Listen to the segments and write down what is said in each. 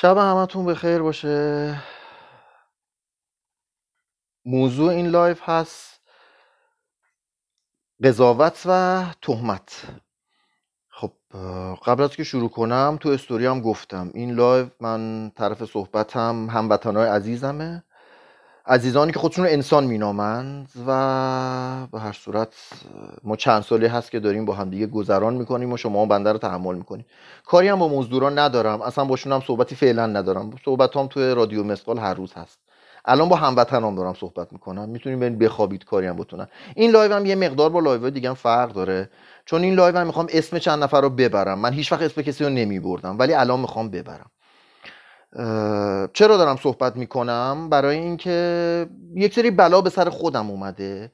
شب همتون به خیر باشه. موضوع این live هست قضاوت و تهمت. خب قبل از که شروع کنم تو استوری هم گفتم. این live من طرف صحبتم هموطنهای عزیزمه. عزیزانی که خودشون رو انسان مینامند و به هر صورت ما چند سالی هست که داریم با هم دیگه گذران می‌کنیم و شما بنده رو تحمل می‌کنیم کاری هم با مزدوران ندارم. اصلا باشون هم صحبتی فعلا ندارم. صحبت هم توی رادیو مسقال هر روز هست. الان با هموطنام دارم صحبت می‌کنم. می‌تونین برین بخوابید کاری هم بتونن این لایو هم یه مقدار با لایو دیگه هم فرق داره. چون این live هم می‌خوام اسم چند نفر رو ببرم. من هیچ وقت اسم کسی رو نمیبردم. ولی الان می‌خوام ببرم. چرا دارم صحبت می‌کنم؟ برای اینکه یک سری بلا به سر خودم اومده.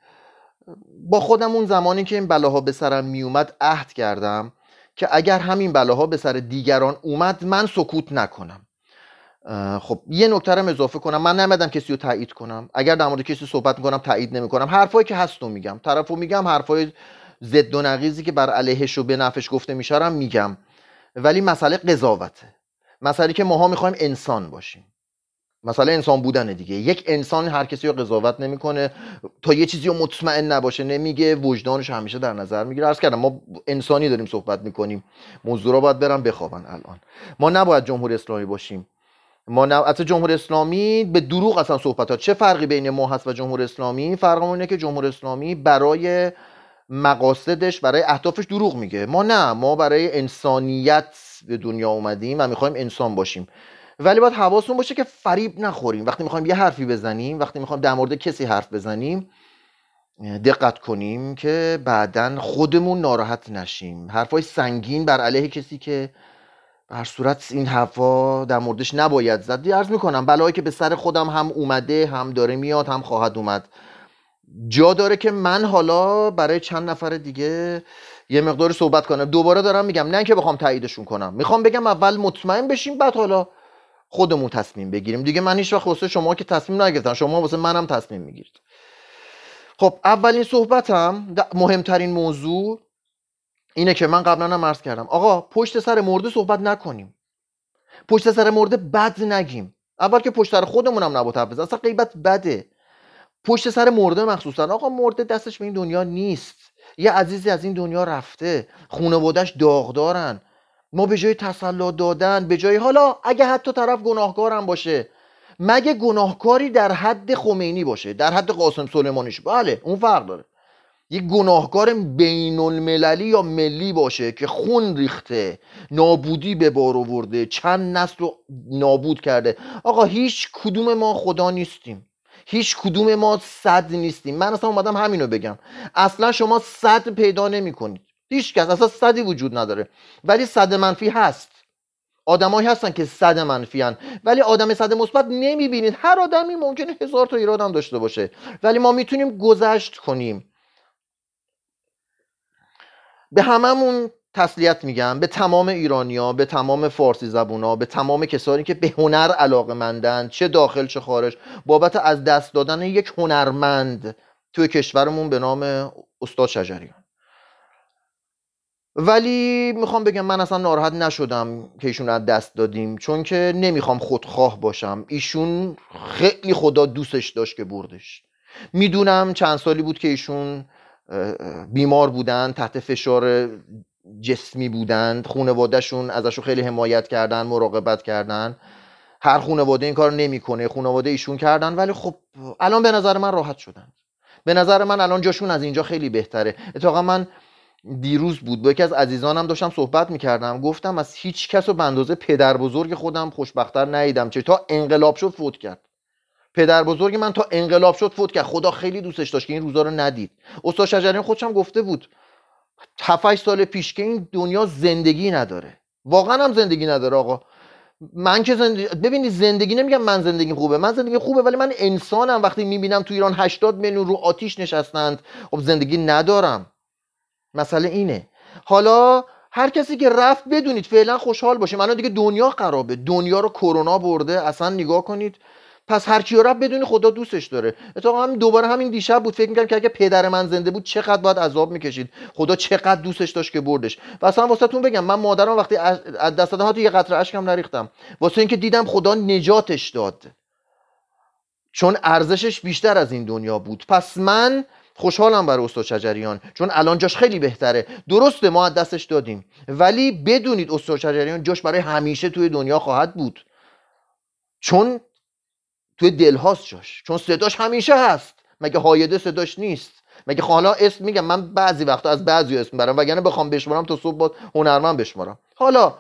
با خودم اون زمانی که این بلاها به سرم میومد عهد کردم که اگر همین بلاها به سر دیگران اومد من سکوت نکنم. خب یه نکته رو اضافه کنم. من نمیدم کسی رو تایید کنم. اگر در مورد کسی صحبت می‌کنم تایید نمی‌کنم. حرفایی که هست رو میگم. طرفو میگم حرفای ضد و نقیزی که بر علیهش و به نفش گفته میشه میگم. ولی مسئله قضاوته. مسئله که ماها می‌خوایم انسان باشیم. مسئله انسان بودن دیگه. یک انسان هر کسی رو قضاوت نمی‌کنه. تا یه چیزی رو مطمئن نباشه نمیگه وجدانش همیشه در نظر می‌گیره. عرض کردم ما انسانی داریم صحبت می‌کنیم. موضوع رو باید برم بخوابن الان. ما نباید جمهور اسلامی باشیم. ما نه اصلا جمهور اسلامی به دروغ اصلا صحبت ها چه فرقی بین ما هست و جمهور اسلامی؟ فرق اینه که جمهور اسلامی برای مقاصدش برای اهدافش دروغ میگه. ما نه ما برای انسانیت به دنیا اومدیم و می‌خوایم انسان باشیم. ولی باید حواسون باشه که فریب نخوریم. وقتی می‌خوایم یه حرفی بزنیم وقتی می‌خوایم در مورد کسی حرف بزنیم دقت کنیم که بعدا خودمون ناراحت نشیم. حرفای سنگین بر علیه کسی که هر صورت این حرفا در موردش نباید زد. عرض می‌کنم بلایی که به سر خودم هم اومده هم داره میاد هم خواهد اومد. جا داره که من حالا برای چند نفر دیگه یه مقدار صحبت کنم دوباره دارم میگم نه که بخوام تاییدشون کنم. می‌خوام بگم اول مطمئن بشیم بعد حالا خودمون تصمیم بگیریم. دیگه من هیچ وقت واسه شما که تصمیم نگرفتم شما واسه منم تصمیم می‌گیرید. خب اولین صحبتم مهمترین موضوع اینه که من قبلا هم عرض کردم. آقا پشت سر مرده صحبت نکنیم. پشت سر مرده بد نگیم. اول که پشت سر خودمونم نباید حرف اصلا غیبت بده. پشت سر مرده مخصوصا. آقا مرده دستش به این دنیا نیست. یه عزیزی از این دنیا رفته خونوادش داغدارن. ما به جای تسلا دادن به جای حالا اگه حتی طرف گناهکارم باشه مگه گناهکاری در حد خمینی باشه در حد قاسم سلیمانیش؟ بله اون فرق داره. یه گناهکار بین المللی یا ملی باشه که خون ریخته نابودی به بار آورده چند نسل رو نابود کرده. آقا هیچ کدوم ما خدا نیستیم. هیچ کدوم ما صد نیستیم. من اصلا اومدم همینو بگم. اصلا شما صد پیدا نمی کنید هیچ کس اصلا صدی وجود نداره. ولی صد منفی هست. آدمایی هستن که صد منفی هن. ولی آدم صد مثبت نمی‌بینید. هر آدمی ممکنه هزار تا ایراد هم داشته باشه. ولی ما می‌تونیم گذشت کنیم. به هممون تسلیت میگم. به تمام ایرانیا به تمام فارسی زبونا به تمام کسانی که به هنر علاقه مندن چه داخل چه خارج بابت از دست دادن یک هنرمند توی کشورمون به نام استاد شجریان. ولی می‌خوام بگم من اصلا ناراحت نشدم که ایشون از دست دادیم چون که نمی‌خوام خودخواه باشم. ایشون خیلی خدا دوستش داشت که بردش. می‌دونم چند سالی بود که ایشون بیمار بودن تحت فشار جسمی بودند خانوادهشون ازشون خیلی حمایت کردن مراقبت کردن. هر خانواده این کار نمی‌کنه خانواده ایشون کردن ولی خب الان به نظر من راحت شدن. به نظر من الان جاشون از اینجا خیلی بهتره. اتفاقا من دیروز بود با یکی از عزیزانم داشتم صحبت می‌کردم. گفتم از هیچ کس و به اندازه پدر بزرگ خودم خوشبختتر ندیدم. چه تا انقلاب شد فوت کرد. پدر بزرگ من تا انقلاب شد فوت کرد. خدا خیلی دوستش داشت که این روزا رو ندید. استاد شجریان خودشم گفته بود. 7 سال پیش که این دنیا زندگی نداره. واقعا هم زندگی نداره آقا. من که زندگی ببینید زندگی نمیگم من زندگی خوبه. من زندگی خوبه ولی من انسانم وقتی می‌بینم تو ایران 80 میلیون رو آتیش نشستند. خب زندگی ندارم. مسئله اینه. حالا هر کسی که رفت بدونید فعلا خوشحال باشیم الان دیگه دنیا خرابه. دنیا رو کرونا برده. اصلا نگاه کنید. پس هر کیو رب بدونی خدا دوستش داره. اتفاقا همین دوباره همین دیشب بود. فکر می‌کردم که اگه پدر من زنده بود چقدر باید عذاب می‌کشید. خدا چقدر دوستش داشت که بردش. و اصلا واسهتون بگم من مادرم وقتی از دست دادم یه قطره اشکم نریختم. واسه اینکه دیدم خدا نجاتش داد. چون ارزشش بیشتر از این دنیا بود. پس من خوشحالم برای استاد شجریان چون الان جاش خیلی بهتره. درسته ما دستش دادیم. ولی بدونید استاد شجریان جاش برای همیشه توی دنیا خواهد بود. چون توی دلهاست جاش. چون صداش همیشه هست. مگه هایده صداش نیست؟ مگه حالا اسم میگم من بعضی وقتا از بعضی اسم برم وگرنه بخوام بشمارم تا صبح با هنرمند بشمارم. حالا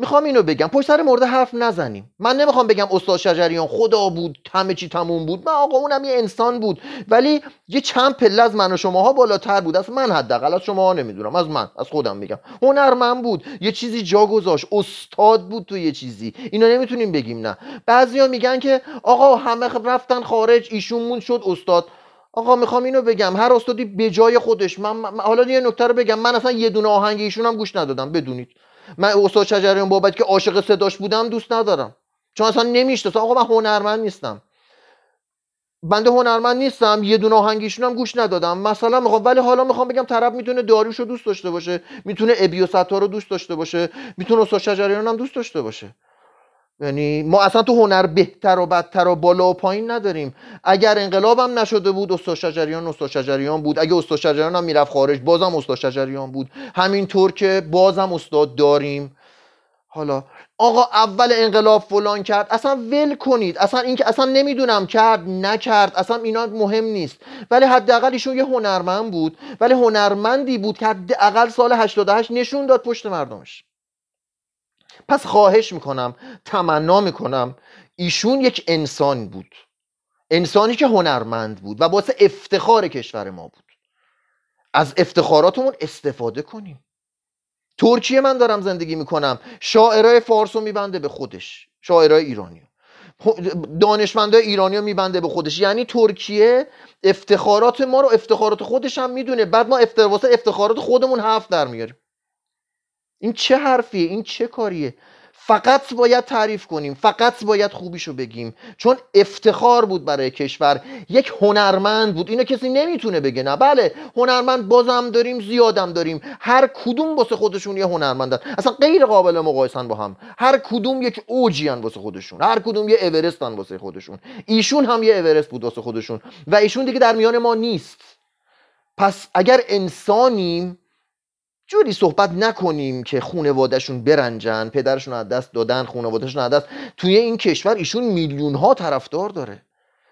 می‌خوام اینو بگم. پشت سر مورد حرف نزنیم. من نمی‌خوام بگم استاد شجریان خدا بود همه چی تموم بود. من آقا اونم یه انسان بود. ولی یه چند پله از من و شماها بالاتر بود. از من حداقل از شما نمی‌دونم. از من از خودم میگم. هنرمند بود. یه چیزی جا گذاشت. استاد بود تو یه چیزی. اینو نمی‌تونیم بگیم نه. بعضیا میگن که آقا همه رفتن خارج ایشون مون شد استاد. آقا می‌خوام اینو بگم. هر استادی به جای خودش. من, حالا یه نکته رو بگم. من اصلا یه دونه آهنگ ایشون هم گوش ندادم. بدونید. من استاد شجریان بابت که عاشق صداش بودم دوست ندارم. چون اصلا نمیشته آقا من هنرمند نیستم. بنده هنرمند نیستم. یه دونه آهنگیشون هم گوش ندادم. مثلا می‌خوام ولی حالا می‌خوام بگم طرف می‌تونه داریوش رو دوست داشته باشه. می‌تونه ابیو رو دوست داشته باشه. می‌تونه استاد شجریان هم دوست داشته باشه. یعنی ما اصلا تو هنر بهتر و بدتر و بالا و پایین نداریم. اگر انقلابم نشده بود استاد شجریان استاد شجریان بود. اگه استاد شجریان هم می‌رفت خارج بازم استاد شجریان بود. همینطور که بازم استاد داریم. حالا آقا اول انقلاب فلان کرد اصلا ول کنید. اصلا این که اصلا نمی‌دونم کرد نکرد. اصلا اینا مهم نیست. ولی حداقل ایشون یه هنرمند بود. ولی هنرمندی بود که حداقل سال 88 نشون داد پشت مردمش. پس خواهش می‌کنم تمنا می‌کنم ایشون یک انسان بود. انسانی که هنرمند بود و باعث افتخار کشور ما بود. از افتخاراتمون استفاده کنیم. ترکیه من دارم زندگی می‌کنم. شاعرای فارس رو میبنده به خودش. شاعرای ایرانی دانشمندای ایرانی رو میبنده به خودش. یعنی ترکیه افتخارات ما رو افتخارات خودش هم می‌دونه. بعد ما افتخارات خودمون هفت در میاریم. این چه حرفیه؟ این چه کاریه؟ فقط باید تعریف کنیم فقط باید خوبیشو بگیم. چون افتخار بود برای کشور. یک هنرمند بود. اینو کسی نمی‌تونه بگه نه. بله هنرمند بازم داریم زیادم داریم. هر کدوم واسه خودشون یه هنرمندن. اصلا غیر قابل مقایسن با هم. هر کدوم یک اوجیان واسه خودشون. هر کدوم یه اورستن واسه خودشون. ایشون هم یه اورست بود واسه خودشون. و ایشون دیگه در میان ما نیست. پس اگر انسانیم جوری صحبت نکنیم که خونوادهشون برنجن پدرشون از دست دادن خونوادهشون از دست. توی این کشور ایشون میلیون ها طرفدار داره.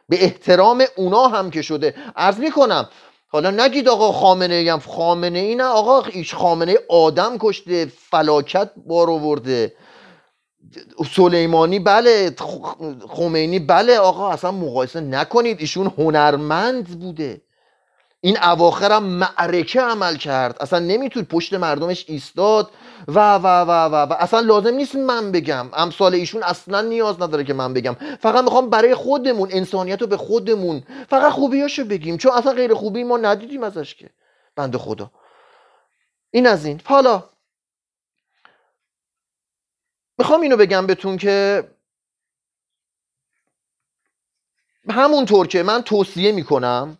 به احترام اونا هم که شده. عرض می‌کنم حالا نگید آقا خامنه ای هم. خامنه ای نه آقا ایش خامنه آدم کشته فلاکت بار آورده. سلیمانی بله خمینی بله آقا اصلا مقایسه نکنید. ایشون هنرمند بوده. این اواخرم معرکه عمل کرد. اصلا نمیتون پشت مردمش ایستاد و و و و و. اصلا لازم نیست من بگم. امثال ایشون اصلا نیاز نداره که من بگم. فقط می‌خوام برای خودمون انسانیت رو به خودمون فقط خوبیاشو بگیم. چون اصلا غیر خوبی ما ندیدیم ازش که. بند خدا. این از این. حالا می‌خوام اینو بگم بهتون که همونطور که من توصیه می‌کنم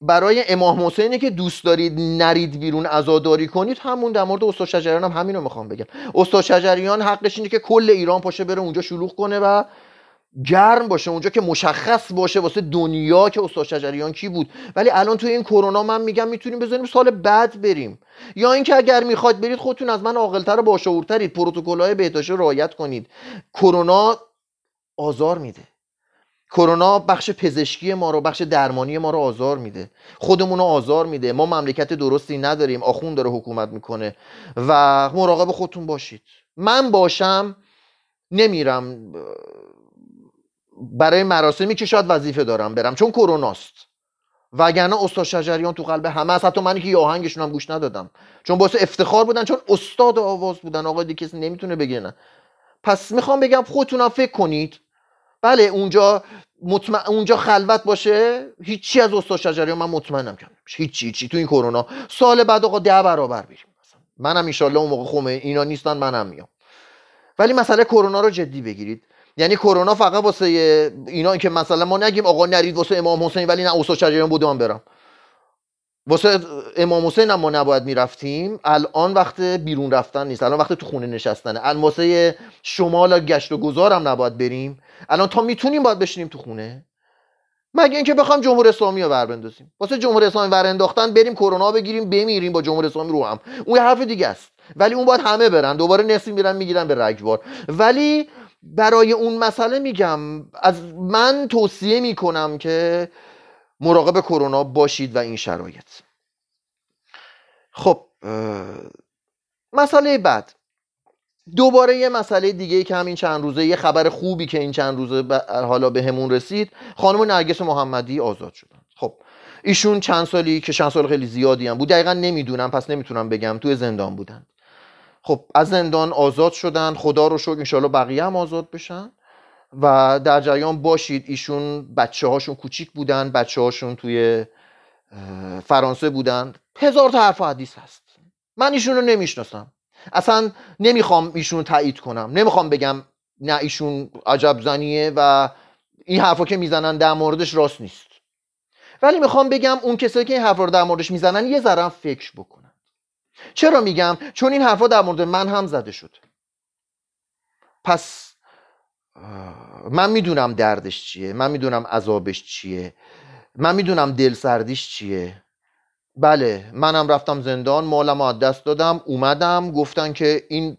برای امام حسینی که دوست دارید نرید بیرون عزاداری کنید همون در مورد استاد شجریان هم همین رو می‌خوام بگم. استاد شجریان حقش اینه که کل ایران پاشه بره اونجا شلوغ کنه و گرم باشه اونجا که مشخص باشه واسه دنیا که استاد شجریان کی بود. ولی الان توی این کرونا من میگم می‌تونیم بذاریم سال بعد بریم. یا اینکه اگر می‌خواد برید خودتون از من عاقلتر و باشعورترید. پروتکل‌های بهداشتی رعایت کنید. کرونا آزار میده. کرونا بخش پزشکی ما رو بخش درمانی ما رو آزار میده. خودمون رو آزار میده. ما مملکت درستی نداریم. آخون داره حکومت می‌کنه. و مراقب خودتون باشید. من باشم نمیرم. برای مراسمی که شاید وظیفه دارم برم. چون کروناست. وگرنه استاد شجریان تو قلب همه از حتی منی که یه آهنگشون هم گوش ندادم. چون باعث افتخار بودن. چون استاد آواز بودن. آقا دیگه کسی نمی‌تونه بگه نه. پس می‌خوام بگم خودتونم فکر کنید. بله اونجا مطمئن اونجا خلوت باشه هیچی از استاد شجریان من مطمئنم کم هیچی هیچی تو این کرونا. سال بعد آقا ده برابر بریم. منم ان اون موقع خومه اینا نیستن منم میام. ولی مسئله کرونا رو جدی بگیرید. یعنی کرونا فقط واسه اینا که مثلا ما نگیم آقا نرید واسه امام حسین ولی نه اوسا شجریان بودم برم. واسه امام حسین هم ما نباید می‌رفتیم. الان وقت بیرون رفتن نیست. الان وقت تو خونه نشستنه. الان واسه شمال گشت و گذار هم نباید بریم. الان تا می‌تونیم باید بشینیم تو خونه. مگه اینکه بخوام جمهوری اسلامی رو بندازیم واسه جمهوری اسلامی ور انداختن بریم کرونا بگیریم بمیریم با جمهوری اسلامی رو هم. اون حرف دیگه است. ولی اون باید همه برن. دوباره نصفی میرن می‌گیرن به رگبار. ولی برای اون مسئله میگم از من توصیه می‌کنم که مراقب کرونا باشید و این شرایط. خب مسئله بعد. دوباره یه مسئله دیگه ای که همین چند روزه یه خبر خوبی که این چند روزه حالا به همون رسید خانم نرگس محمدی آزاد شدن. خب ایشون چند سالی که چند سال خیلی زیادی هم بود دقیقا نمی‌دونم پس نمی‌تونم بگم توی زندان بودن. خب از زندان آزاد شدن خدا رو شکر انشالله بقیه هم آزاد بشن. و در جریان باشید. ایشون بچه هاشون کوچیک بودن بچه هاشون توی فرانسه بودن. هزار تا حرف حدیث هست. من ایشون رو نمی‌شناسم. اصلا نمی‌خوام ایشون تایید کنم. نمی‌خوام بگم نه ایشون عجب زنیه و این حرفا که می‌زنن در موردش راست نیست. ولی می‌خوام بگم اون کسایی که این حرفا رو در موردش می‌زنن یه ذره فکر بکنن. چرا میگم؟ چون این حرفا در مورد من هم زده شد پس من می‌دونم دردش چیه من می‌دونم عذابش چیه من می‌دونم دل سردیش چیه. بله منم رفتم زندان مالم از دست دادم اومدم گفتن که این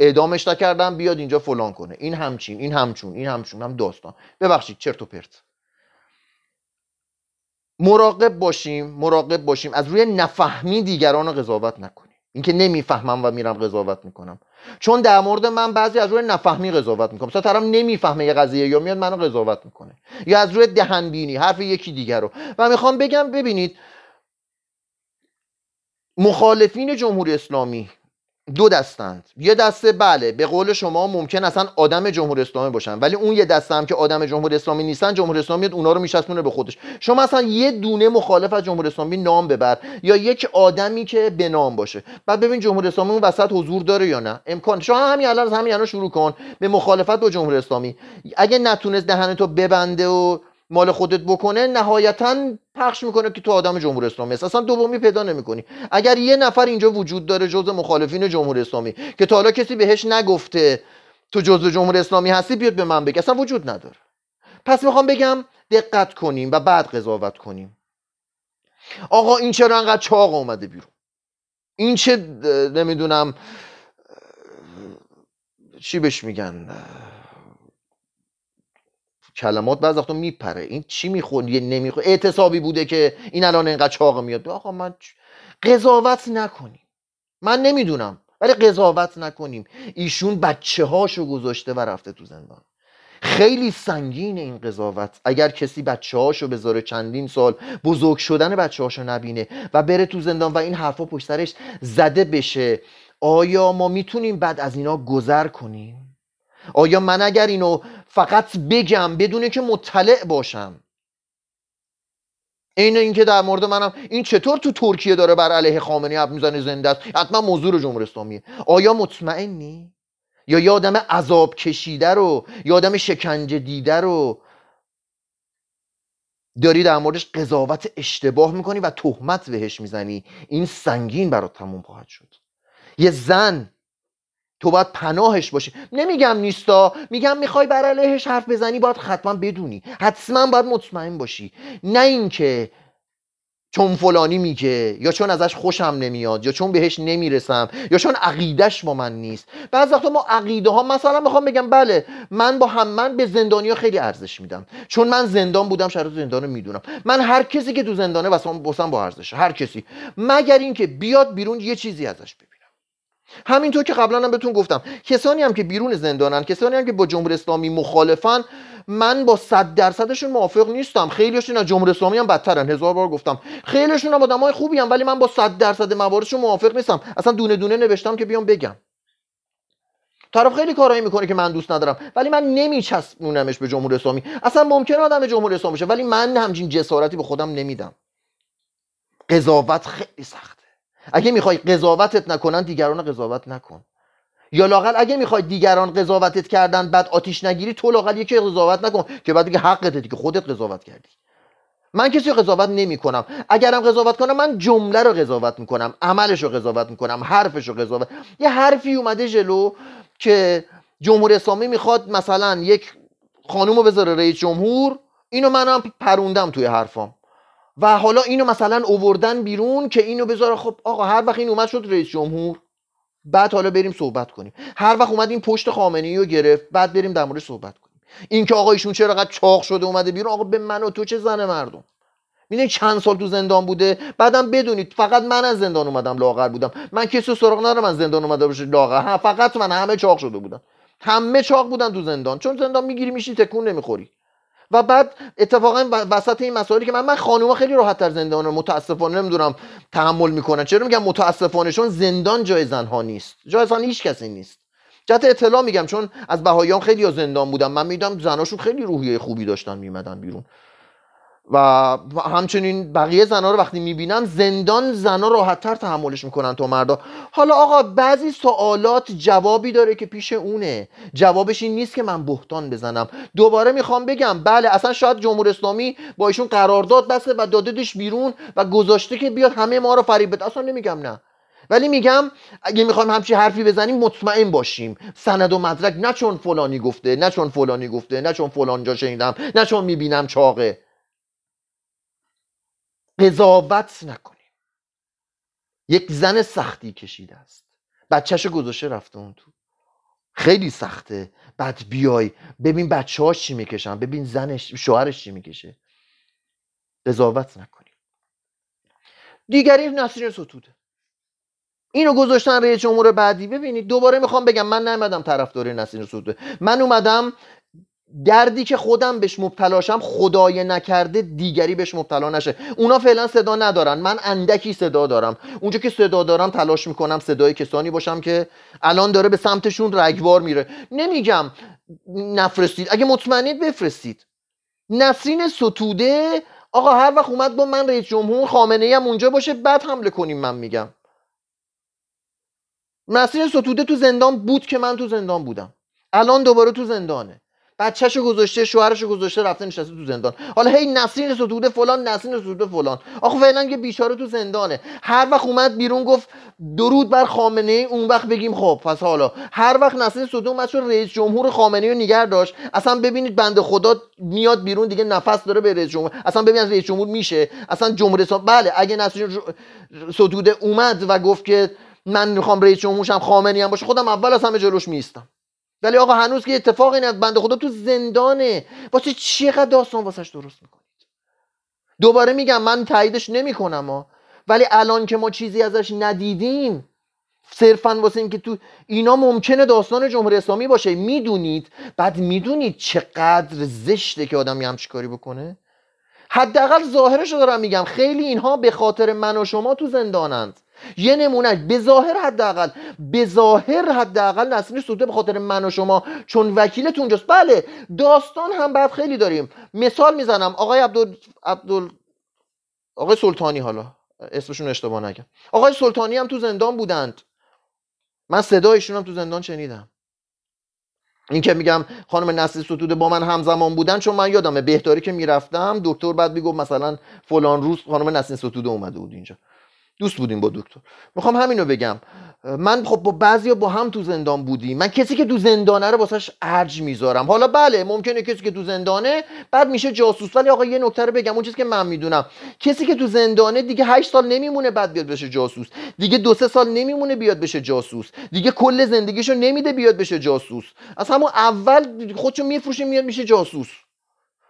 اعدامش نکردم بیاد اینجا فلان کنه. این همچین این همچون این همچون هم داستان. ببخشید چرت و پرت. مراقب باشیم مراقب باشیم. از روی نفهمی دیگران رو قضاوت نکنیم اینکه نمی‌فهمم و میرم قضاوت می‌کنم. چون در مورد من بعضی از روی نفهمی قضاوت می‌کنم. مثلا طرف نمی‌فهمه یه قضیه یا میاد منو قضاوت می‌کنه. یا از روی دهنبینی حرف یکی دیگر رو. و می‌خوام بگم ببینید مخالفین جمهوری اسلامی دو دستند. یه دسته بله به قول شما ممکن اصلا آدم جمهوری اسلامی باشن ولی اون یه دسته هم که آدم جمهوری اسلامی نیستن جمهوری اسلامی اونا رو میشستونه به خودش. شما اصلا یه دونه مخالف از جمهوری اسلامی نام ببر یا یک آدمی که به نام باشه. بعد ببین جمهوری اسلامی اون وسط حضور داره یا نه؟ امکان. شما همین الان همین الان شروع کن به مخالفت با جمهوری اسلامی. اگه نتونست دهنتو ببنده و مال خودت بکنه نهایتا پخش می‌کنه که تو آدم جمهوری اسلامی هست اصلا دومی پیدا نمی‌کنی. اگر یه نفر اینجا وجود داره جزء مخالفین جمهوری اسلامی که تا حالا کسی بهش نگفته تو جزء جمهوری اسلامی هستی بیاد به من بگه. اصلا وجود نداره. پس می‌خوام بگم دقت کنیم و بعد قضاوت کنیم. آقا این چرا انقدر چاق اومده بیرون؟ این چه نمی‌دونم چی بهش میگن؟ کلمات بعض وقتا میپره. این چی میخون یه نمیخون اعتصابی بوده که این الان اینقدر چاق میاد. آقا من قضاوت نکنیم. من نمی‌دونم ولی قضاوت نکنیم. ایشون بچه هاشو گذاشته و رفته تو زندان. خیلی سنگین این قضاوت. اگر کسی بچه هاشو بذاره چندین سال بزرگ شدن بچه هاشو نبینه و بره تو زندان و این حرفا پشت سرش زده بشه آیا ما می‌تونیم بعد از اینا گذر کنیم؟ آیا من اگر اینو فقط بگم بدون که مطلع باشم؟ این اینکه در مورد منم این چطور تو ترکیه داره بر علیه خامنه‌ای حرف می‌زنه زنده است؟ حتما موضوع جمهوری اسلامیه. آیا مطمئنی؟ یا یه آدم عذاب کشیده رو یا آدم شکنجه دیده رو داری در موردش قضاوت اشتباه می‌کنی و تهمت بهش می‌زنی؟ این سنگین برات تموم خواهد شد. یه زن تو باید پناهش باشی. نمیگم نیستا. میگم می‌خوای بر علیهش حرف بزنی باید حتما بدونی. حتما باید مطمئن باشی. نه اینکه چون فلانی میگه یا چون ازش خوشم نمیاد یا چون بهش نمی‌رسم یا چون عقیدش با من نیست. بعض وقتا ما عقیده ها مثلا می‌خوام بگم بله من با هم من به زندانی ها خیلی ارزش میدم. چون من زندان بودم شرایط زندان رو می‌دونم. من هر کسی که تو زندانه واسم با ارزشه. هر کسی. مگر اینکه بیاد بیرون یه چیزی ازش ببین همینطور که قبلا هم بهتون گفتم کسانی هم که بیرون زندانن کسانی هم که با جمهوری اسلامی مخالفن من با صد درصدشون موافق نیستم. خیلیشون از جمهوری اسلامی هم بدترن. هزار بار گفتم. خیلیشون هم آدمای خوبی هم ولی من با صد درصد مواردشون موافق نیستم. اصلا دونه دونه نوشتم که بیام بگم. طرف خیلی کارایی می‌کنه که من دوست ندارم ولی من نمیچسبونمش به جمهوری اسلامی. اصلا ممکن آدم جمهوری اسلامی بشه ولی من همچین جسارتی به خودم نمیدم. قضاوت خیلی سخت اگه می‌خوای قضاوتت نکنن دیگران قضاوت نکن. یا لاقل اگه می‌خوای دیگران قضاوتت کردن بعد آتیش نگیری تو لاقل یکی قضاوت نکن که بعد دیگه حقته که خودت قضاوت کردی. من کسی رو قضاوت نمی کنم اگرم قضاوت کنم من جمله رو قضاوت می‌کنم عملش رو قضاوت می‌کنم حرفش رو قضاوت. یه حرفی اومده جلو که جمهوری اسلامی می‌خواد مثلا یک خانوم رو بذاره رئیس جمهور اینو منم پروندم توی حرفام. و حالا اینو مثلا اووردن بیرون که اینو بذاره خب آقا هر وقت این اومد شد رئیس جمهور. بعد حالا بریم صحبت کنیم. هر وقت اومد این پشت خامنه رو گرفت بعد بریم در مورد صحبت کنیم. این که آقا ایشون چرا قد چاق شده اومده بیرون آقا به من و تو چه زن مردم؟ می‌دونی چند سال تو زندان بوده؟ بعدم بدونید فقط من از زندان اومدم لاغر بودم. من کسی سراغ ندارم من زندان اومده باشه لاغر. فقط من همه چاق شده بودن. همه چاق بودن تو زندان. چون زندان می‌گیری میشی تکون نمی‌خوری. و بعد اتفاقا وسط این مسائلی که من من خانوما خیلی راحت تر زندان متاسفانه نمی‌دونم تحمل می‌کنن. چرا میگم متاسفانه چون زندان جای زنها نیست. جای زن هیچ کسی نیست. جهت اطلاع میگم چون از بهاییان خیلی زندان بودم من میدم زناشون خیلی روحیه خوبی داشتن میمدن بیرون. و همچنین بقیه زنا رو وقتی می‌بینم زندان زنا راحتتر تحملش می‌کنن تو مردا. حالا آقا بعضی سوالات جوابی داره که پیش اونه. جوابش این نیست که من بهتان بزنم. دوباره می‌خوام بگم بله اصلا شاید جمهوری اسلامی با ایشون قرارداد بسته و داددش بیرون و گذاشته که بیاد همه ما رو فریب بده. اصلا نمیگم نه. ولی میگم اگه می‌خوایم همچی حرفی بزنیم مطمئن باشیم. سند و مدرک نه چون فلانی گفته نه چون فلانی گفته نه چون فلان جا شنیدم نه چون می‌بینم چاقه. قضاوت نکنیم. یک زن سختی کشیده است. بچهش گذاشته رفته اون تو. خیلی سخته. بعد بیای. ببین بچه هاش چی می‌کشن. ببین زنش شوهرش چی می‌کشه. قضاوت نکنیم. دیگری نسرین ستوده. اینو گذاشتن رئیس جمهور بعدی. ببینید دوباره می‌خوام بگم. من نمیدم طرفدار نسرین ستوده. من اومدم دردی که خودم بهش مبتلاشم خدای نکرده دیگری بهش مبتلا نشه. اونا فعلا صدا ندارن. من اندکی صدا دارم. اونجا که صدا دارم تلاش می‌کنم صدای کسانی باشم که الان داره به سمتشون رگبار میره. نمیگم نفرستید. اگه مطمئنید بفرستید. نسرین ستوده آقا هر وقت اومد با من رئیس جمهور خامنه هم اونجا باشه بعد حمله کنیم من میگم. نسرین ستوده تو زندان بود که من تو زندان بودم. الان دوباره تو زندانه. بچهشو گذاشته شوهرشو گذاشته رفته نشسته تو زندان. حالا هی نسرین ستوده فلان نسرین ستوده فلان. آخه فعلا که بیچاره تو زندانه. هر وقت اومد بیرون گفت درود بر خامنه ای اون وقت بگیم خب پس حالا. هر وقت نسرین ستوده اومد شد رئیس جمهور خامنه ای رو نگه داشت. اصلا ببینید بنده خدا میاد بیرون دیگه نفس داره به رئیس جمهور. اصلا ببین رئیس جمهور میشه. اصلا جمهوری اسلامی بله اگه نسرین ستوده اومد و گفت که من می‌خوام رئیس جمهورشم خامنه‌ای هم باشه خودم اول از همه جلوش میستم ولی آقا هنوز که اتفاقی نه بنده خدا تو زندانه. واسه چقدر داستان واسش درست می‌کنید؟ دوباره میگم من تاییدش نمی‌کنم ولی الان که ما چیزی ازش ندیدیم صرفا واسه اینکه تو اینا ممکنه داستان جمهوری اسلامی باشه. می‌دونید؟ بعد می‌دونید چقدر زشته که آدم همچی کاری بکنه؟ حداقل ظاهرش رو دارم میگم. خیلی اینها به خاطر من و شما تو زندانند. یه نمونه به ظاهر حداقل به ظاهر حداقل نسرین سوده به خاطر من و شما چون وکیلت اونجاست. بله داستان هم بعد خیلی داریم. مثال می‌زنم. آقای عبدال عبدال آقای سلطانی حالا. اسمشون اشتباه نگم. آقای سلطانی هم تو زندان بودند. من صدایشون هم تو زندان شنیدم. این که میگم خانم نسلی ستوده با من همزمان بودن چون من یادمه بهداری که می‌رفتم دکتر بعد می‌گفت مثلا فلان روز خانم نسلی ستوده اومده بود اینجا. دوست بودیم با دکتر. می‌خوام همینو بگم. من خب با بعضی با هم تو زندان بودیم. من کسی که تو زندانه رو واسش ارج می‌ذارم. حالا بله ممکنه کسی که تو زندانه بعد میشه جاسوس. ولی آقا یه نکته رو بگم اون چیزی که من می‌دونم. کسی که تو زندانه دیگه 8 سال نمیمونه بعد بیاد بشه جاسوس. دیگه دو سه سال نمیمونه بیاد بشه جاسوس. دیگه کل زندگیشو نمیده بیاد بشه جاسوس. از همون اول خودشو میفروشه میاد میشه جاسوس.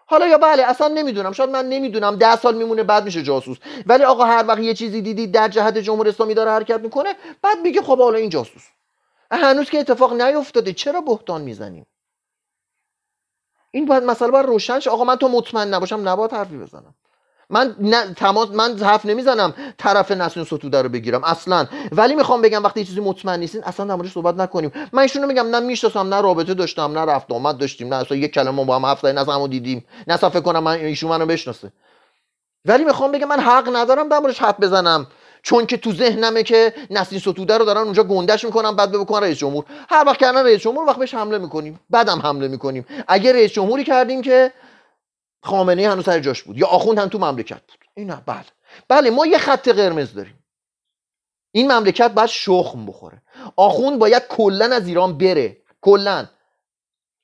حالا یا بله اصلا نمی‌دونم. شاید من نمی‌دونم. ده سال میمونه بعد میشه جاسوس. ولی آقا هر وقت یه چیزی دیدی در جهت جمهوری اسلامی داره حرکت می‌کنه بعد میگه خب حالا این جاسوس. هنوز که اتفاق نیفتاده. چرا بهتان می‌زنیم؟ این باید مسئله باید روشن شه. آقا من تو مطمئن نباشم نباید حرفی بزنم. من نه تماس من حرف نمی‌زنم طرف نسرین ستوده رو بگیرم اصلا. ولی می‌خوام بگم وقتی چیزی مطمئن نیستین اصلا در موردش صحبت نکنیم. من ایشونو میگم نه می‌شناسم نه رابطه داشتم نه رفت آمد داشتیم نه اصلا یک کلمه با هم حرف نه همو دیدیم. نه فکر کنم من ایشون منو بشناسه. ولی می‌خوام بگم من حق ندارم در موردش حرف بزنم. چون که تو ذهنمه که نسین ستوده رو دارن اونجا گندش می‌کنن بعد بکنن رئیس جمهور. هر وقت کردن رئیس جمهور وقت بهش حمله می‌کنیم. بعدم حمله می‌کنیم. اگه رئیس جمهوری کردیم که خامنه هنوز سر جاش بود یا آخوند هم تو مملکت بود. اینا بله. بله ما یه خط قرمز داریم. این مملکت باید شخم بخوره. آخوند باید کلا از ایران بره. کلا.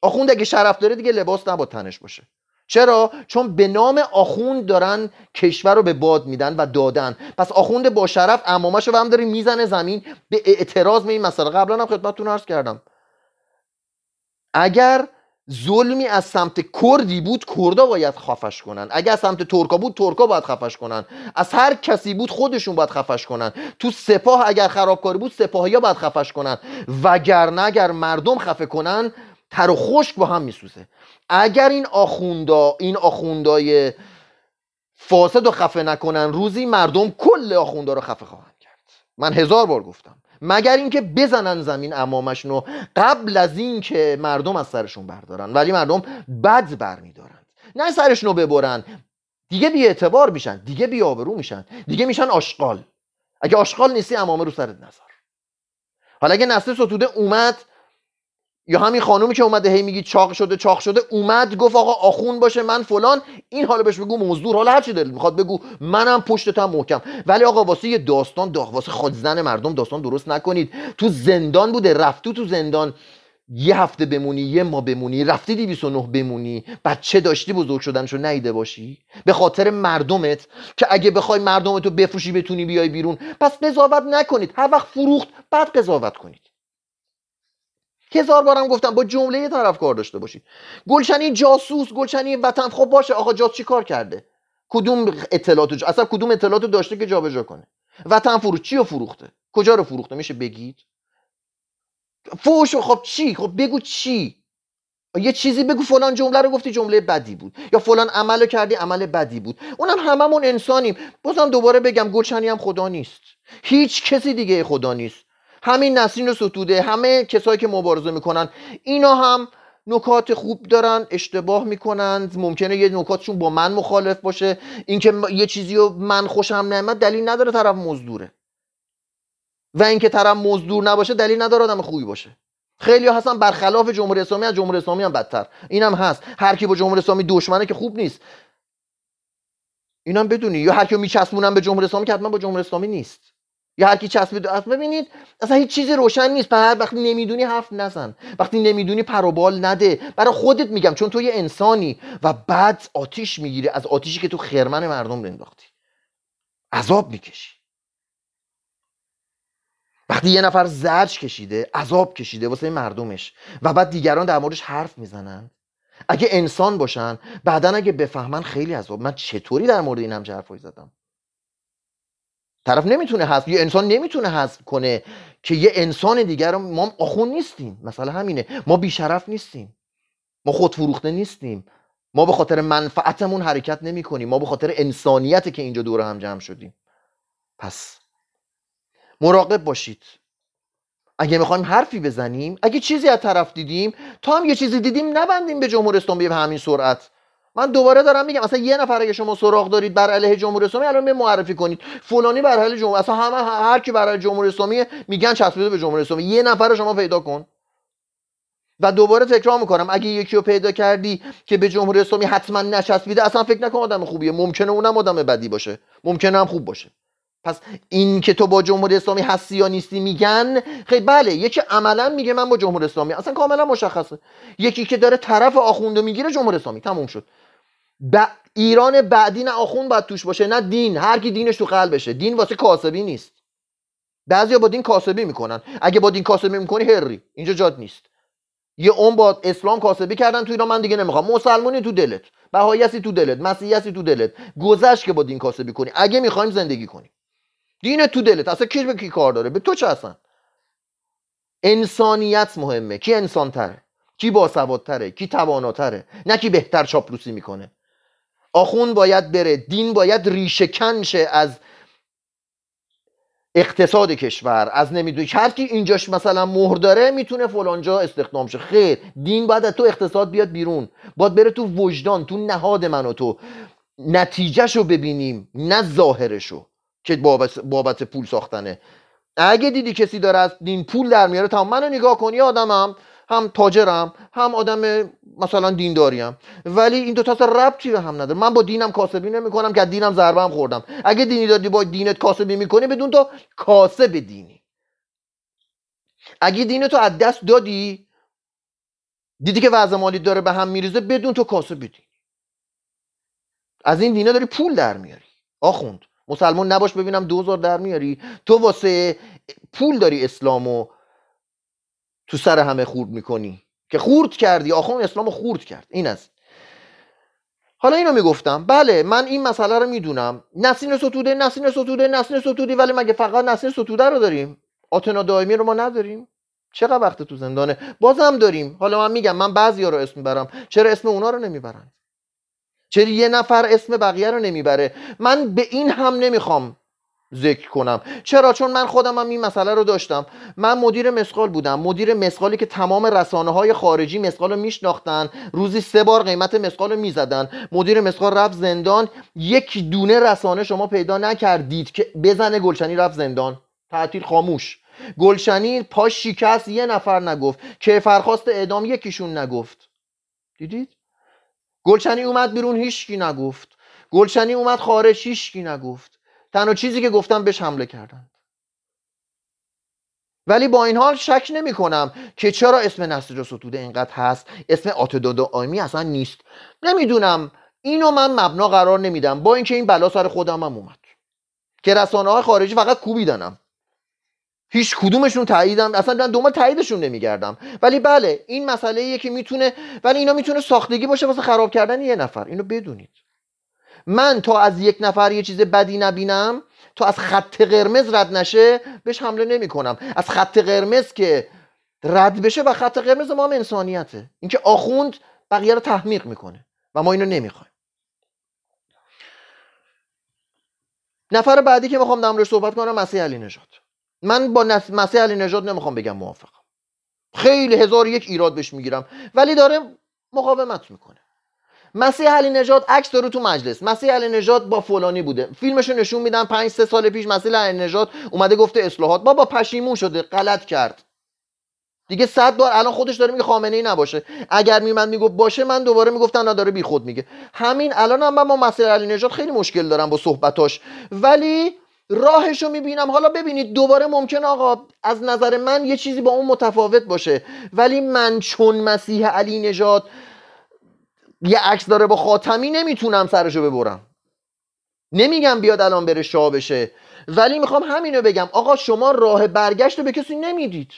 آخوند اگه شرف داره دیگه لباس نباید تنش باشه. چرا؟ چون به نام آخوند دارن کشور رو به باد میدن و دادن. پس آخوند با شرف امامش رو هم داره می‌زنه زمین. به اعتراض به این مسئله. قبلا هم خدمتتون عرض کردم. اگر ظلمی از سمت کردی بود کردا باید خفش کنن. اگر از سمت ترکا بود ترکا باید خفش کنن. از هر کسی بود خودشون باید خفش کنن. تو سپاه اگر خرابکاری بود سپاهیا باید خفش کنن. وگرنه اگر مردم خفه کنن تر و خشک با هم میسوزه. اگر این آخوندا این آخوندای فاسد رو خفه نکنن روزی مردم کل آخوندا رو خفه خواهند کرد. من هزار بار گفتم. مگر اینکه بزنن زمین امامشون رو قبل از اینکه مردم از سرشون بردارن. ولی مردم بد برمیدارن. نه سرشون رو ببرن. دیگه بی اعتبار میشن. دیگه بی آبرو میشن. دیگه میشن آشغال. اگه آشغال نیستی امامه رو سرت نذار. حالا اگه نسل ستوده اومد یا همین خانومی که اومده هی میگی چاق شده چاق شده اومد گفت آقا آخون باشه من فلان. این حالا بهش بگو مزدور حالا هر چی دلت می‌خواد بگو. منم پشتتم محکم. ولی آقا واسه یه داستان دا واسه خود زن مردم داستان درست نکنید. تو زندان بوده رفتی تو زندان. یه هفته بمونی یه ما بمونی رفتی 209 بمونی. بچه داشتی بزرگ شدنشو نیده باشی. به خاطر مردمت که اگه بخوای مردمتو بفروشی بتونی بیای بیرون. پس قضاوت نکنید. هر وقت فروخت بعد قضاوت کنید. هزار بارم گفتم با جمله طرف کار داشته باشید گلشنی جاسوس گلشنی وطن. خب باشه آقا جاس چی کار کرده؟ کدوم اطلاعات جا... اصلا کدوم اطلاعات داشته که جابجا کنه؟ وطن فروش چی رو فروخته؟ کجا رو فروخته؟ میشه بگید؟ فوش خب چی؟ خب بگو چی؟ یه چیزی بگو فلان جمله رو گفتی جمله بدی بود. یا فلان عمل رو کردی عمل بدی بود. اونم هممون انسانیم. بازم دوباره بگم گلشنی هم خدا نیست. هیچ کسی دیگه خدا نیست. همین نسرین ستوده همه کسایی که مبارزه می‌کنن اینا هم نکات خوب دارن اشتباه می‌کنند ممکنه یه نکاتشون با من مخالف باشه اینکه یه چیزی رو من خوشم نمیاد دلیل نداره طرف مزدوره. و اینکه طرف مزدور نباشه دلیل نداره آدم خوبی باشه. خیلی ها هستن برخلاف جمهوری اسلامی از جمهوری اسلامی هم بدتر. اینم هست. هر کی با جمهوری اسلامی دشمنه که خوب نیست. اینم بدونی. یا هر کی میچسبونن به جمهوری اسلامی که حتما با جمهوری اسلامی نیست. یا هر کی چسبید اصلا ببینید اصلا هیچ چیزی روشن نیست. هر وقتی نمی‌دونی حرف نزن. وقتی نمی‌دونی پروبال نده. برای خودت میگم چون تو یه انسانی و بعد آتیش می‌گیری از آتیشی که تو خرمن مردم انداختی عذاب می‌کشی. وقتی یه نفر زرج کشیده عذاب کشیده واسه مردمش و بعد دیگران در موردش حرف می‌زنن. اگه انسان باشن بعدا اگه بفهمن خیلی عذاب. من چطوری در مورد این حرفایی زدم؟ طرف نمی‌تونه حذف یه انسان نمی‌تونه حذف کنه که یه انسان دیگر ما آخون نیستیم. مثلا همینه. ما بیشرف نیستیم. ما خودفروخته نیستیم. ما به خاطر منفعتمون حرکت نمی کنیم ما به خاطر انسانیت که اینجا دور هم جمع شدیم. پس مراقب باشید. اگه می‌خوایم حرفی بزنیم اگه چیزی از طرف دیدیم تا هم یه چیزی دیدیم نبندیم به جمهوری اسلامی به همین سرعت. من دوباره دارم میگم اصلا یه نفر اگه شما سراغ دارید بر علیه جمهوری اسلامی الان به معرفی کنید. فلانی بر علیه جمهوری اصلا همه هر کی بر علیه جمهوری اسلامی میگن چسبیده به جمهوری اسلامی. یه نفر شما پیدا کن. و دوباره تکرار می‌کنم. اگه یکی رو پیدا کردی که به جمهوری اسلامی حتما نچسبیده اصلا فکر نکن آدم خوبیه. ممکنه اونم آدم بدی باشه. ممکنه هم خوب باشه. پس این که تو با جمهوری اسلامی هستی یا نیستی میگن خیلی بله. یکی عملا میگه من با جمهوری اسلامی. اصلا کاملا مشخصه. یکی که داره طرف آخونده می‌گیره جمهوری اسلامی. تموم شد. ب... ایران بعدی نه آخون باید توش باشه نه دین. هر کی دینش تو قلبشه دین واسه کاسبی نیست. بعضیا با دین کاسبی می‌کنن. اگه با دین کاسبی می‌کنی هری اینجا جاد نیست. یه اون با اسلام کاسبی کردن تو ایران من دیگه نمی‌خوام. مسلمانی تو دلت. بهاییسی تو دلت. مسیحیتی تو دلت. گذشت که با دین کاسبی کنی. اگه می‌خوایم زندگی کنی دین تو دلت. اصلا کی به کی کار داره؟ به تو چه اصلا؟ انسانیت مهمه. کی انسان تره کی باسوادتره؟ کی تواناتره؟ نه کی بهتر چاپلوسی می‌کنه. آخون باید بره دین باید ریشه کنشه از اقتصاد کشور از نمی‌دونی. هر کی اینجاش مثلا مهر داره می‌تونه فلانجا استخدام شه. خیر دین باید از تو اقتصاد بیاد بیرون. باید بره تو وجدان تو نهاد من و تو. نتیجهشو ببینیم نه ظاهرشو که بابت, بابت پول ساختنه. اگه دیدی کسی داره از دین پول در میاره تمام منو نگاه کنی آدمم هم تاجرم هم آدم مثلا دینداریم ولی این دو تا ربطی به هم نداره؟ من با دینم کاسبی نمی‌کنم که دینم ضربه هم خوردم. اگه دینی دادی با دینت کاسبی می‌کنی بدون تو کاسب دینی. اگه دینتو از دست دادی دیدی که وضع مالی داره به هم میریزه بدون تو کاسب دینی. از این دینه داری پول در میاری. آخوند مسلمان نباش ببینم دوزار در میاری. تو واسه پول داری اسلامو تو سر همه خورد می‌کنی. که خورد کردی آخون اسلامو خورد کرد. این است حالا اینو می‌گفتم. بله من این مسئله رو می‌دونم. نسین ستوده نسین ستوده نسین ستودی ولی مگه فقط نسین ستوده رو داریم؟ آتنا دائمی رو ما نداریم. چقدر وقت تو زندانه؟ بازم داریم. حالا من میگم من بعضی ها رو اسم می‌برم. چرا اسم اونا رو نمی‌برن؟ چرا یه نفر اسم بقیه رو نمی‌بره؟ من به این هم نمی‌خوام. ذکر کنم. چرا؟ چون من خودم هم این مسئله رو داشتم. من مدیر مسقال بودم. مدیر مسقالی که تمام رسانه های خارجی مسقال رو میشناختن روزی سه بار قیمت مسقال رو می‌زدن. مدیر مسقال رفت زندان. یک دونه رسانه شما پیدا نکردید که بزنه گلشنی رفت زندان. تعطیل خاموش. گلشنی پاش شکست یه نفر نگفت. که فرخواست اعدام یکیشون نگفت. دیدید؟ گلشنی اومد بیرون هیچکی نگفت. گلشنی اومد خارج هیچکی نگفت. تنها چیزی که گفتم بهش حمله کردند. ولی با این حال شک نمی کنم که چرا اسم نسج و ستوده اینقدر هست. اسم آتداد آیمی اصلا نیست. نمی‌دونم. اینو من مبنا قرار نمیدم. با اینکه این بلا سر خودم هم اومد. که رسانه های خارجی فقط کوبیدنم هیچ کدومشون تاییدم اصلا دنبال تاییدشون نمیگردم. ولی بله این مسئله که می‌تونه ولی اینا می‌تونه ساختگی باشه واسه خراب کردن یه نفر. اینو بدونید. من تا از یک نفر یه چیز بدی نبینم تا از خط قرمز رد نشه بهش حمله نمی کنم از خط قرمز که رد بشه و خط قرمز ما هم انسانیته. اینکه آخوند بقیه رو تحمیق می‌کنه و ما اینو نمی‌خوایم. نفر بعدی که می‌خوام نمرش صحبت کنم مسیح علی نژاد. من با نس... مسیح علی نژاد نمی‌خوام بگم موافقم. خیلی هزار یک ایراد بهش می‌گیرم. ولی داره مقاومت می‌کنه. مسیح علی نژاد عکس داره تو مجلس. مسیح علی نژاد با فلانی بوده. فیلمشو نشون میدن 5 سه سال پیش مسیح علی نژاد اومده گفته اصلاحات. بابا پشیمون شده غلط کرد. دیگه صد بار الان خودش داره میگه خامنه ای نباشه. اگر میمد می‌گفت باشه من دوباره می‌گفتن نداره بی خود میگه. همین الان هم من با مسیح علی نژاد خیلی مشکل دارم با صحبتاش. ولی راهشو می‌بینم. حالا ببینید دوباره ممکن آقا از نظر من یه چیزی با اون متفاوت باشه. ولی من چون مسیح علی نژاد یه عکس داره با خاتمی نمی‌تونم سرشو ببرم. نمیگم بیاد الان بره شاه بشه. ولی می‌خوام همینو بگم. آقا شما راه برگشت رو به کسی نمی‌دید.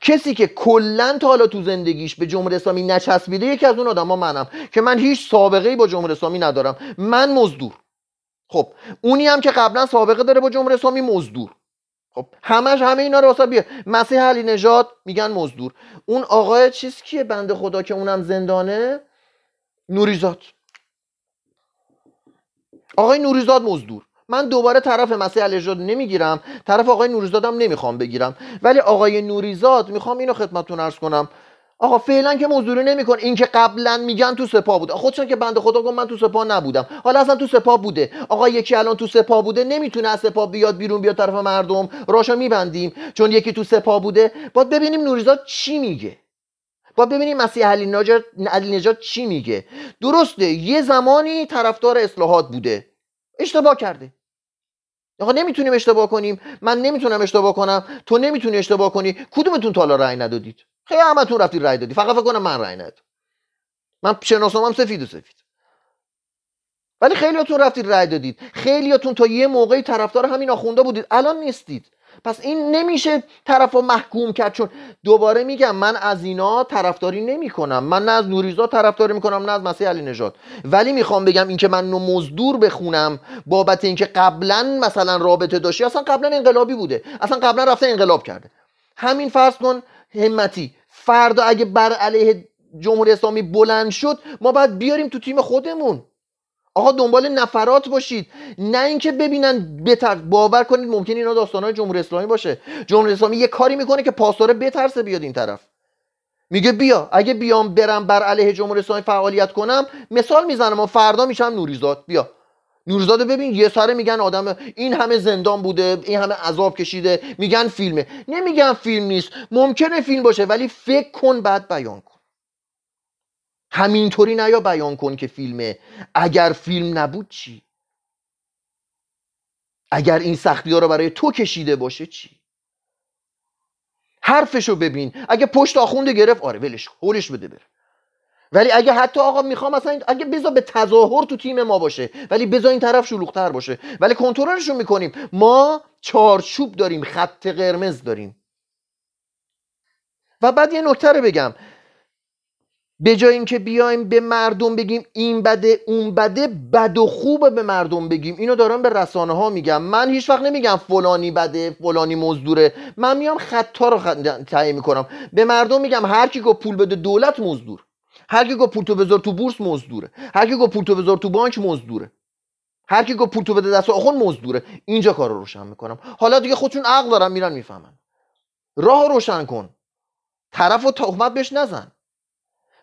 کسی که کلا تا حالا تو زندگیش به جمهوری اسلامی نچسبیده یکی از اون آدما منم که من هیچ سابقه ای با جمهوری اسلامی ندارم. من مزدور. خب اونی هم که قبلا سابقه داره با جمهوری اسلامی مزدور. خب همش همه اینا رو واسه بیا مسیح علی نژاد میگن مزدور. اون آقای چیز کیه بنده خدا که اونم زندانه؟ نوریزاد. آقای نوریزاد مزدور. من دوباره طرف مسیح علی نژاد نمی‌گیرم طرف آقای نوریزادم نمی‌خوام بگیرم. ولی آقای نوریزاد می‌خوام اینو خدمتتون عرض کنم. آقا فعلا که مزدوری نمیکن این که قبلا میگن تو سپاه بوده. خودشون که بنده خدا گفت من تو سپاه نبودم. حالا اصلا تو سپاه بوده. آقا یکی الان تو سپاه بوده نمی‌تونه از سپاه بیاد بیرون بیاد طرف مردم. راشو میبندیم. چون یکی تو سپاه بوده. باید ببینیم نوریزاد چی میگه. باید ببینیم مسیح علی نجات علی نجات چی میگه. درسته یه زمانی طرفدار اصلاحات بوده. اشتباه کرده. آقا نمی‌تونیم اشتباه کنیم. من نمی‌تونم اشتباه کنم. تو نمی‌تونی اشتباه کنی. کدومتون تا حالا رأی ندادید؟ خیلی همتون رفتید رأی دادی. فقط فکر کنم من رأی ندادم. من هم سفید و سفید. ولی خیلیاتون رفتید رأی دادید. خیلیاتون تا یه موقعی طرفدار همین آخونده بودید. الان نیستید. پس این نمیشه طرف محکوم کرد چون دوباره میگم من از اینا طرفداری نمی کنم من نه از نوریزا طرفداری می‌کنم نه از مسیح علی نژاد. ولی می‌خوام بگم اینکه من نو مزدور بخونم بابت اینکه قبلا مثلا رابطه داشتی. اصلا قبلا انقلابی بوده. اصلا قبلا رفته انقلاب کرده. همین فرض کن همتی. فردا اگه بر علیه جمهوری اسلامی بلند شد ما باید بیاریم تو تیم خودمون. آقا دنبال نفرات باشید. نه اینکه ببینن بتر باور کنید ممکن اینا داستانهای جمهوری اسلامی باشه. جمهوری اسلامی یه کاری می‌کنه که پاسدار بترسه بیاد این طرف. میگه بیا اگه بیام برم بر علیه جمهوری اسلامی فعالیت کنم مثال می‌زنم و فردا میشم نوریزاد. بیا. نورزاده ببین یه سره میگن آدم این همه زندان بوده این همه عذاب کشیده میگن فیلمه. نمیگن فیلم نیست ممکنه فیلم باشه ولی فکر کن بعد بیان کن. همینطوری نیا بیان کن که فیلمه. اگر فیلم نبود چی؟ اگر این سختی ها رو برای تو کشیده باشه چی؟ حرفشو ببین. اگه پشت آخونده گرفت آره ولش هولش بده بره. ولی اگه حتی آقا می‌خوام مثلا اگه بذار به تظاهر تو تیم ما باشه ولی بذار این طرف شلوغتر باشه. ولی کنترلشون می‌کنیم. ما چارچوب داریم خط قرمز داریم. و بعد یه نکته رو بگم. به جای اینکه بیایم به مردم بگیم این بده اون بده بد و خوبه به مردم بگیم. اینو دارم به رسانه ها میگم. من هیچ وقت نمیگم فلانی بده فلانی مزدوره. من میام خطا رو. تعیین می‌کنم. به مردم میگم هر کی گفت پول بده دولت مزدور. هر کی گفت پول تو بذار تو بورس مزدوره هر کی گفت پول تو بذار تو بانک مزدوره هر کی گفت پول تو بده دست آخون مزدوره اینجا کار رو روشن می‌کنم حالا دیگه خودشون عقل دارن میرن می‌فهمن راه روشن کن طرف و تهمت بهش نزن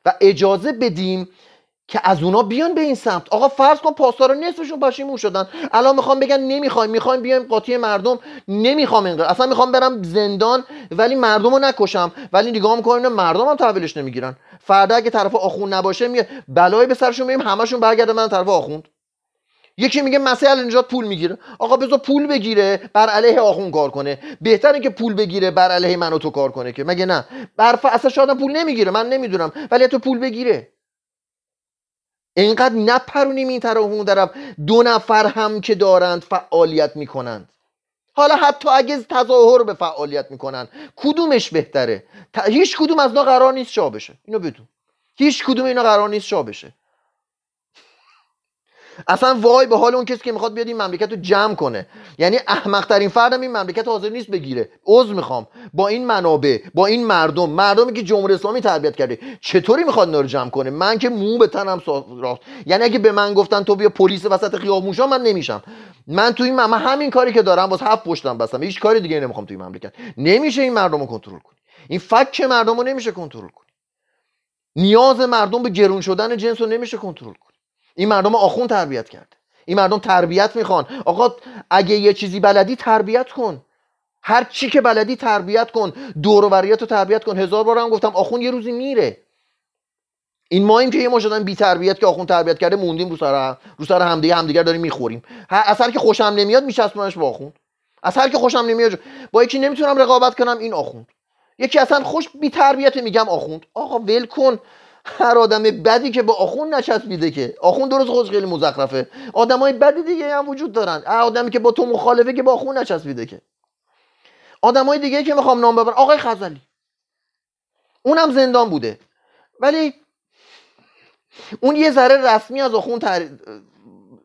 و اجازه بدیم که از اونا بیان به این سمت آقا فرض کن پاسدارا نصفشون پشیمون شدن الان می‌خوام بگن نمی‌خوایم می‌خوایم بیایم قاطی مردم نمی‌خوام اینقدر اصلا می‌خوام برم زندان ولی مردم رو نکشم ولی نگاه می‌کنم مردم هم تحویلش نمی‌گیرن فردا اگه طرف آخوند نباشه میاد بلایی به سرشون میگیم همشون برگرده من طرف آخوند. یکی میگه مسئله نجات پول می‌گیره. آقا بذار پول بگیره بر علیه آخون کار کنه. بهتره که پول بگیره بر علیه من و تو کار کنه که. مگه نه؟ برف اصلا شاید پول نمی‌گیره من نمی‌دونم. ولی تو پول بگیره. اینقدر نپرونیم این طرف اون طرف. دو نفر هم که دارند فعالیت می‌کنند. حالا حتی اگه تظاهر به فعالیت می‌کنن کدومش بهتره؟ هیچ کدوم از اینا قرار نیست شاه بشه. اینو بدون. هیچ کدوم اینا قرار نیست شاه بشه. اصلا وای به حال اون کسی که می‌خواد بیاد این مملکت رو جمع کنه. یعنی احمق ترین فردم این مملکت حاضر نیست بگیره. عذر می‌خوام. با این منابع با این مردم مردمی که جمهوری اسلامی تربیت کرده چطوری می‌خواد اینا رو جمع کنه؟ من که مو به تنم راست. یعنی اگه به من گفتن تو بیا پلیس وسط خیابون من نمیشم. من تو این من همین کاری که دارم باز هفت پشتم بستم. هیچ کاری دیگه نمی‌خوام تو این مملکت. نمیشه این مردم رو کنترل این فک مردم رو نمیشه کنترل کنی. نیاز مردم به گرون شدن جنس رو نمیشه کنترل کنی. این مردم آخون تربیت کرده. این مردم تربیت می‌خوان. آقا اگه یه چیزی بلدی تربیت کن. هر چی که بلدی تربیت کن. دور و رو تربیت کن. هزار بار هم گفتم آخون یه روزی میره. این ما این که یه ما شدن بی تربیت که آخون تربیت کرده موندیم رو سر رو سر همدیگه. همدیگر داریم می‌خوریم. اثر که خوشم نمیاد میچسبونش با آخوند. اثر که خوشم نمیاد با یکی نمی‌تونم رقابت کنم این آخوند. یکی اصلا خوش بی تربیت میگم آخوند. آقا ول کن. هر آدم بدی که با آخون نچسبیده که. آخون درست خودش خیلی مزخرفه. آدمای بدی دیگه هم وجود دارن. آدمی که با تو مخالفه که با آخون نچسبیده که. آدمای دیگه که می‌خوام نام ببرم. آقای خزلی. اونم زندان بوده. ولی اون یه ذره رسمی از آخون تر...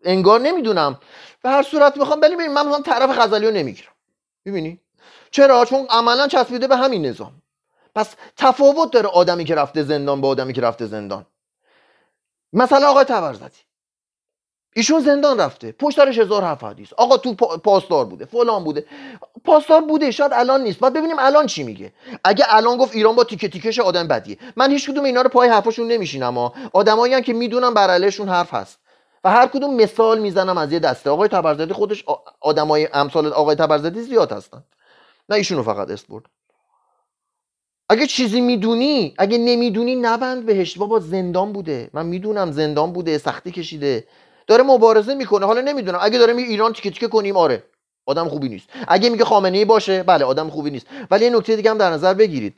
انگار نمی‌دونم. به هر صورت می‌خوام. ولی من مثلا طرف خزلی رو نمی‌گیرم. ببینی چرا؟ چون عملا چسبیده به همین نظام. پس تفاوت داره آدمی که رفته زندان با آدمی که رفته زندان. مثلا آقای تبرزدی ایشون زندان رفته. پشترش هزار حرف حدیث. آقا تو پاسدار بوده. فلان بوده. پاسدار بوده. شاید الان نیست. بعد ببینیم الان چی میگه. اگه الان گفت ایران با تیکه تیکش آدم بدیه. من هیچ کدوم اینا رو پای حرفاشون نمیشینم ها آدمایی که می‌دونم بر علیهشون حرف هست. و هر کدوم مثال می‌زنم از یه دسته. آقای تبرزدی خودش آدمای امثال آقای تبرزدی زیاد هستن. نه ایشونو فقط است برد. اگه چیزی می‌دونی اگه نمی‌دونی نبند بهش. بابا زندان بوده. من می‌دونم زندان بوده سختی کشیده. داره مبارزه می‌کنه. حالا نمی‌دونم. اگه داره میگه ایران تیکه تیکه کنیم آره. آدم خوبی نیست. اگه میگه خامنه ای باشه بله آدم خوبی نیست. ولی یه نکته دیگه هم در نظر بگیرید.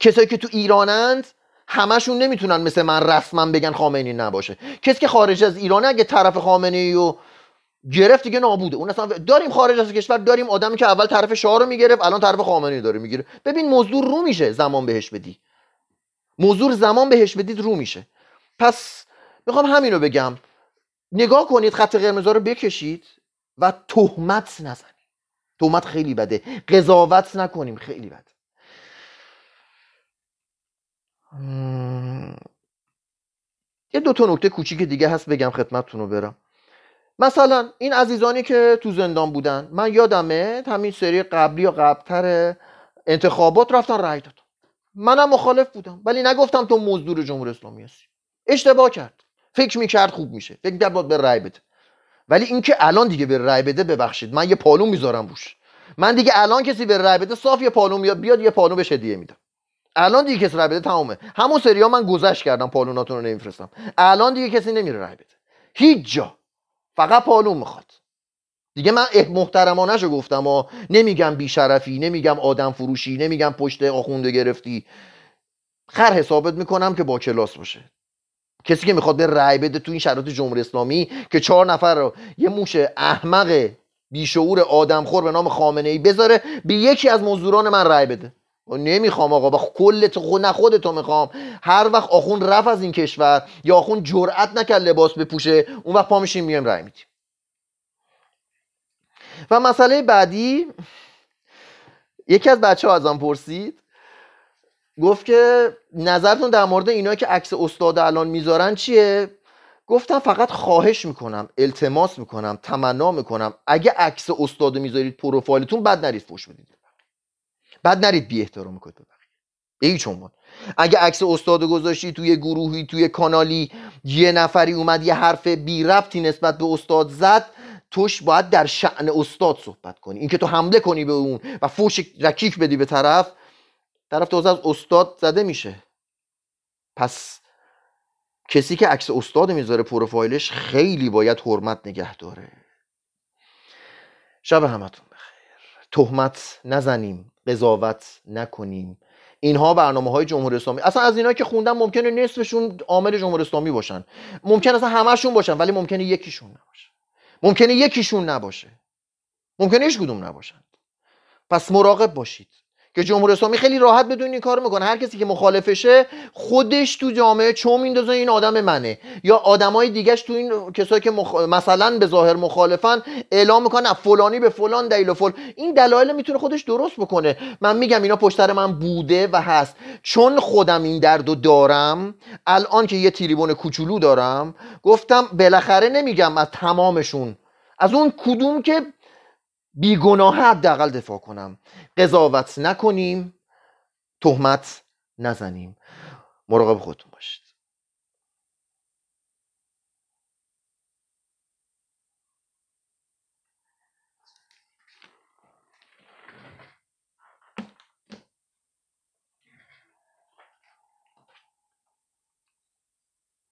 کسایی که تو ایرانند همشون نمی‌تونن مثل من رسما بگن خامنه ای نباشه. کسی که خارج از ایرانه اگه طرف خامنه ای و گرفت دیگه نابوده. اون اصلا داریم خارج از کشور داریم آدمی که اول طرف شاه رو می‌گرفت الان طرف خامنه‌ای داره می‌گیره. ببین موضوع رو میشه زمان بهش بدی. موضوع زمان بهش بدید رو میشه. پس می‌خوام همین رو بگم. نگاه کنید خط قرمز رو بکشید و تهمت نزنید. تهمت خیلی بده. قضاوت نکنیم خیلی بده. یه دو تا نکته کوچیک دیگه هست بگم خدمتتون رو برم. مثلا این عزیزانی که تو زندان بودن من یادمه همین سری قبلی یا قبلتر انتخابات رفتن رأی دادن. منم مخالف بودم ولی نگفتم تو مزدور جمهوری اسلامی هستی. اشتباه کرد. فکر می‌کرد خوب میشه. فکر می‌کرد باید به رأی بده. ولی اینکه الان دیگه به رای بده ببخشید من یه پالون می‌ذارم روش. من دیگه الان کسی به رای بده صاف یه پالون بیاد بیاد یه پالون بهش هدیه میدم. الان دیگه کسی رای بده تمومه. همون سریا من گذشت کردم پالوناتون رو نمیفرستم. الان دیگه کسی نمیره رای بده. هیچ جا. فقط پالون می‌خواد. دیگه من محترمانه رو گفتم و نمیگم بیشرفی نمیگم آدم فروشی نمیگم پشت آخونده گرفتی. خر حسابت می‌کنم که با کلاس باشه. کسی که می‌خواد به رأی بده تو این شرایط جمهوری اسلامی که چهار نفر رو یه موش احمق بیشعور آدمخور به نام خامنه ای بذاره به یکی از مزدوران من رأی بده. نمی‌خوام آقا و کل خود نه خودتو می‌خوام. هر وقت آخون رفت از این کشور یا آخون جرأت نکرد لباس بپوشه اون وقت پا میشیم میایم رأی میدیم. و مسئله بعدی یکی از بچه ها ازم پرسید گفت که نظرتون در مورد اینا که عکس استاد الان می‌ذارن چیه؟ گفتم فقط خواهش می‌کنم التماس می‌کنم تمنا می‌کنم. اگه عکس استاد می‌ذارید پروفایلتون بد نرید فوش بدید. بد نرید بی احترام کنید به ای چون اگه عکس استاد گذاشتی توی گروهی توی کانالی یه نفری اومد یه حرف بی ربطی نسبت به استاد زد توش باید در شعن استاد صحبت کنی. اینکه تو حمله کنی به اون و فوش رکیک بدی به طرف طرف تازه از استاد زده میشه. پس کسی که عکس استاد می‌ذاره پروفایلش خیلی باید حرمت نگه داره. شب همتون. تهمت نزنیم قضاوت نکنیم. اینها برنامه های جمهوری اسلامی. اصلا از اینا که خوندم ممکنه نصفشون عامل جمهوری اسلامی باشن. ممکن اصلا همشون باشن ولی ممکنه یکیشون نباشه. ممکنه یکیشون نباشه. ممکنه هیچ کدوم نباشن. پس مراقب باشید. که جمهوری اسلامی خیلی راحت بدون این کار می‌کنه. هر کسی که مخالفشه خودش تو جامعه چون میندازه این آدم منه. یا آدمای دیگهش تو این کسایی که مخ... مثلا به ظاهر مخالفن اعلام می‌کنن فلانی به فلان دلیل و فل. این دلایل می‌تونه خودش درست بکنه. من میگم اینا پشتر من بوده و هست. چون خودم این دردو دارم الان که یه تریبون کوچولو دارم گفتم بالاخره نمیگم از تمامشون. از اون کدوم که بیگناه حداقل دفاع کنم. قضاوت نکنیم تهمت نزنیم. مراقب خودتون باشید.